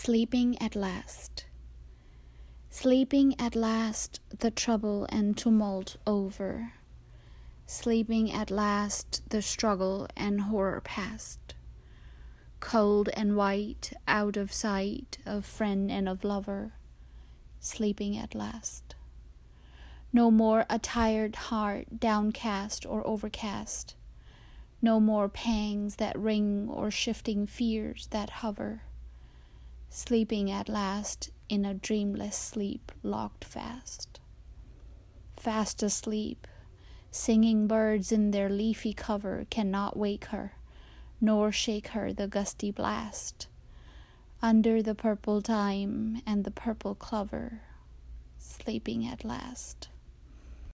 Sleeping at last. Sleeping at last, the trouble and tumult over. Sleeping at last, the struggle and horror past. Cold and white, out of sight of friend and of lover. Sleeping at last. No more a tired heart, downcast or overcast. No more pangs that wring or shifting fears that hover sleeping at last in a dreamless sleep locked fast. Fast asleep, singing birds in their leafy cover cannot wake her, nor shake her the gusty blast. Under the purple thyme and the purple clover, sleeping at last.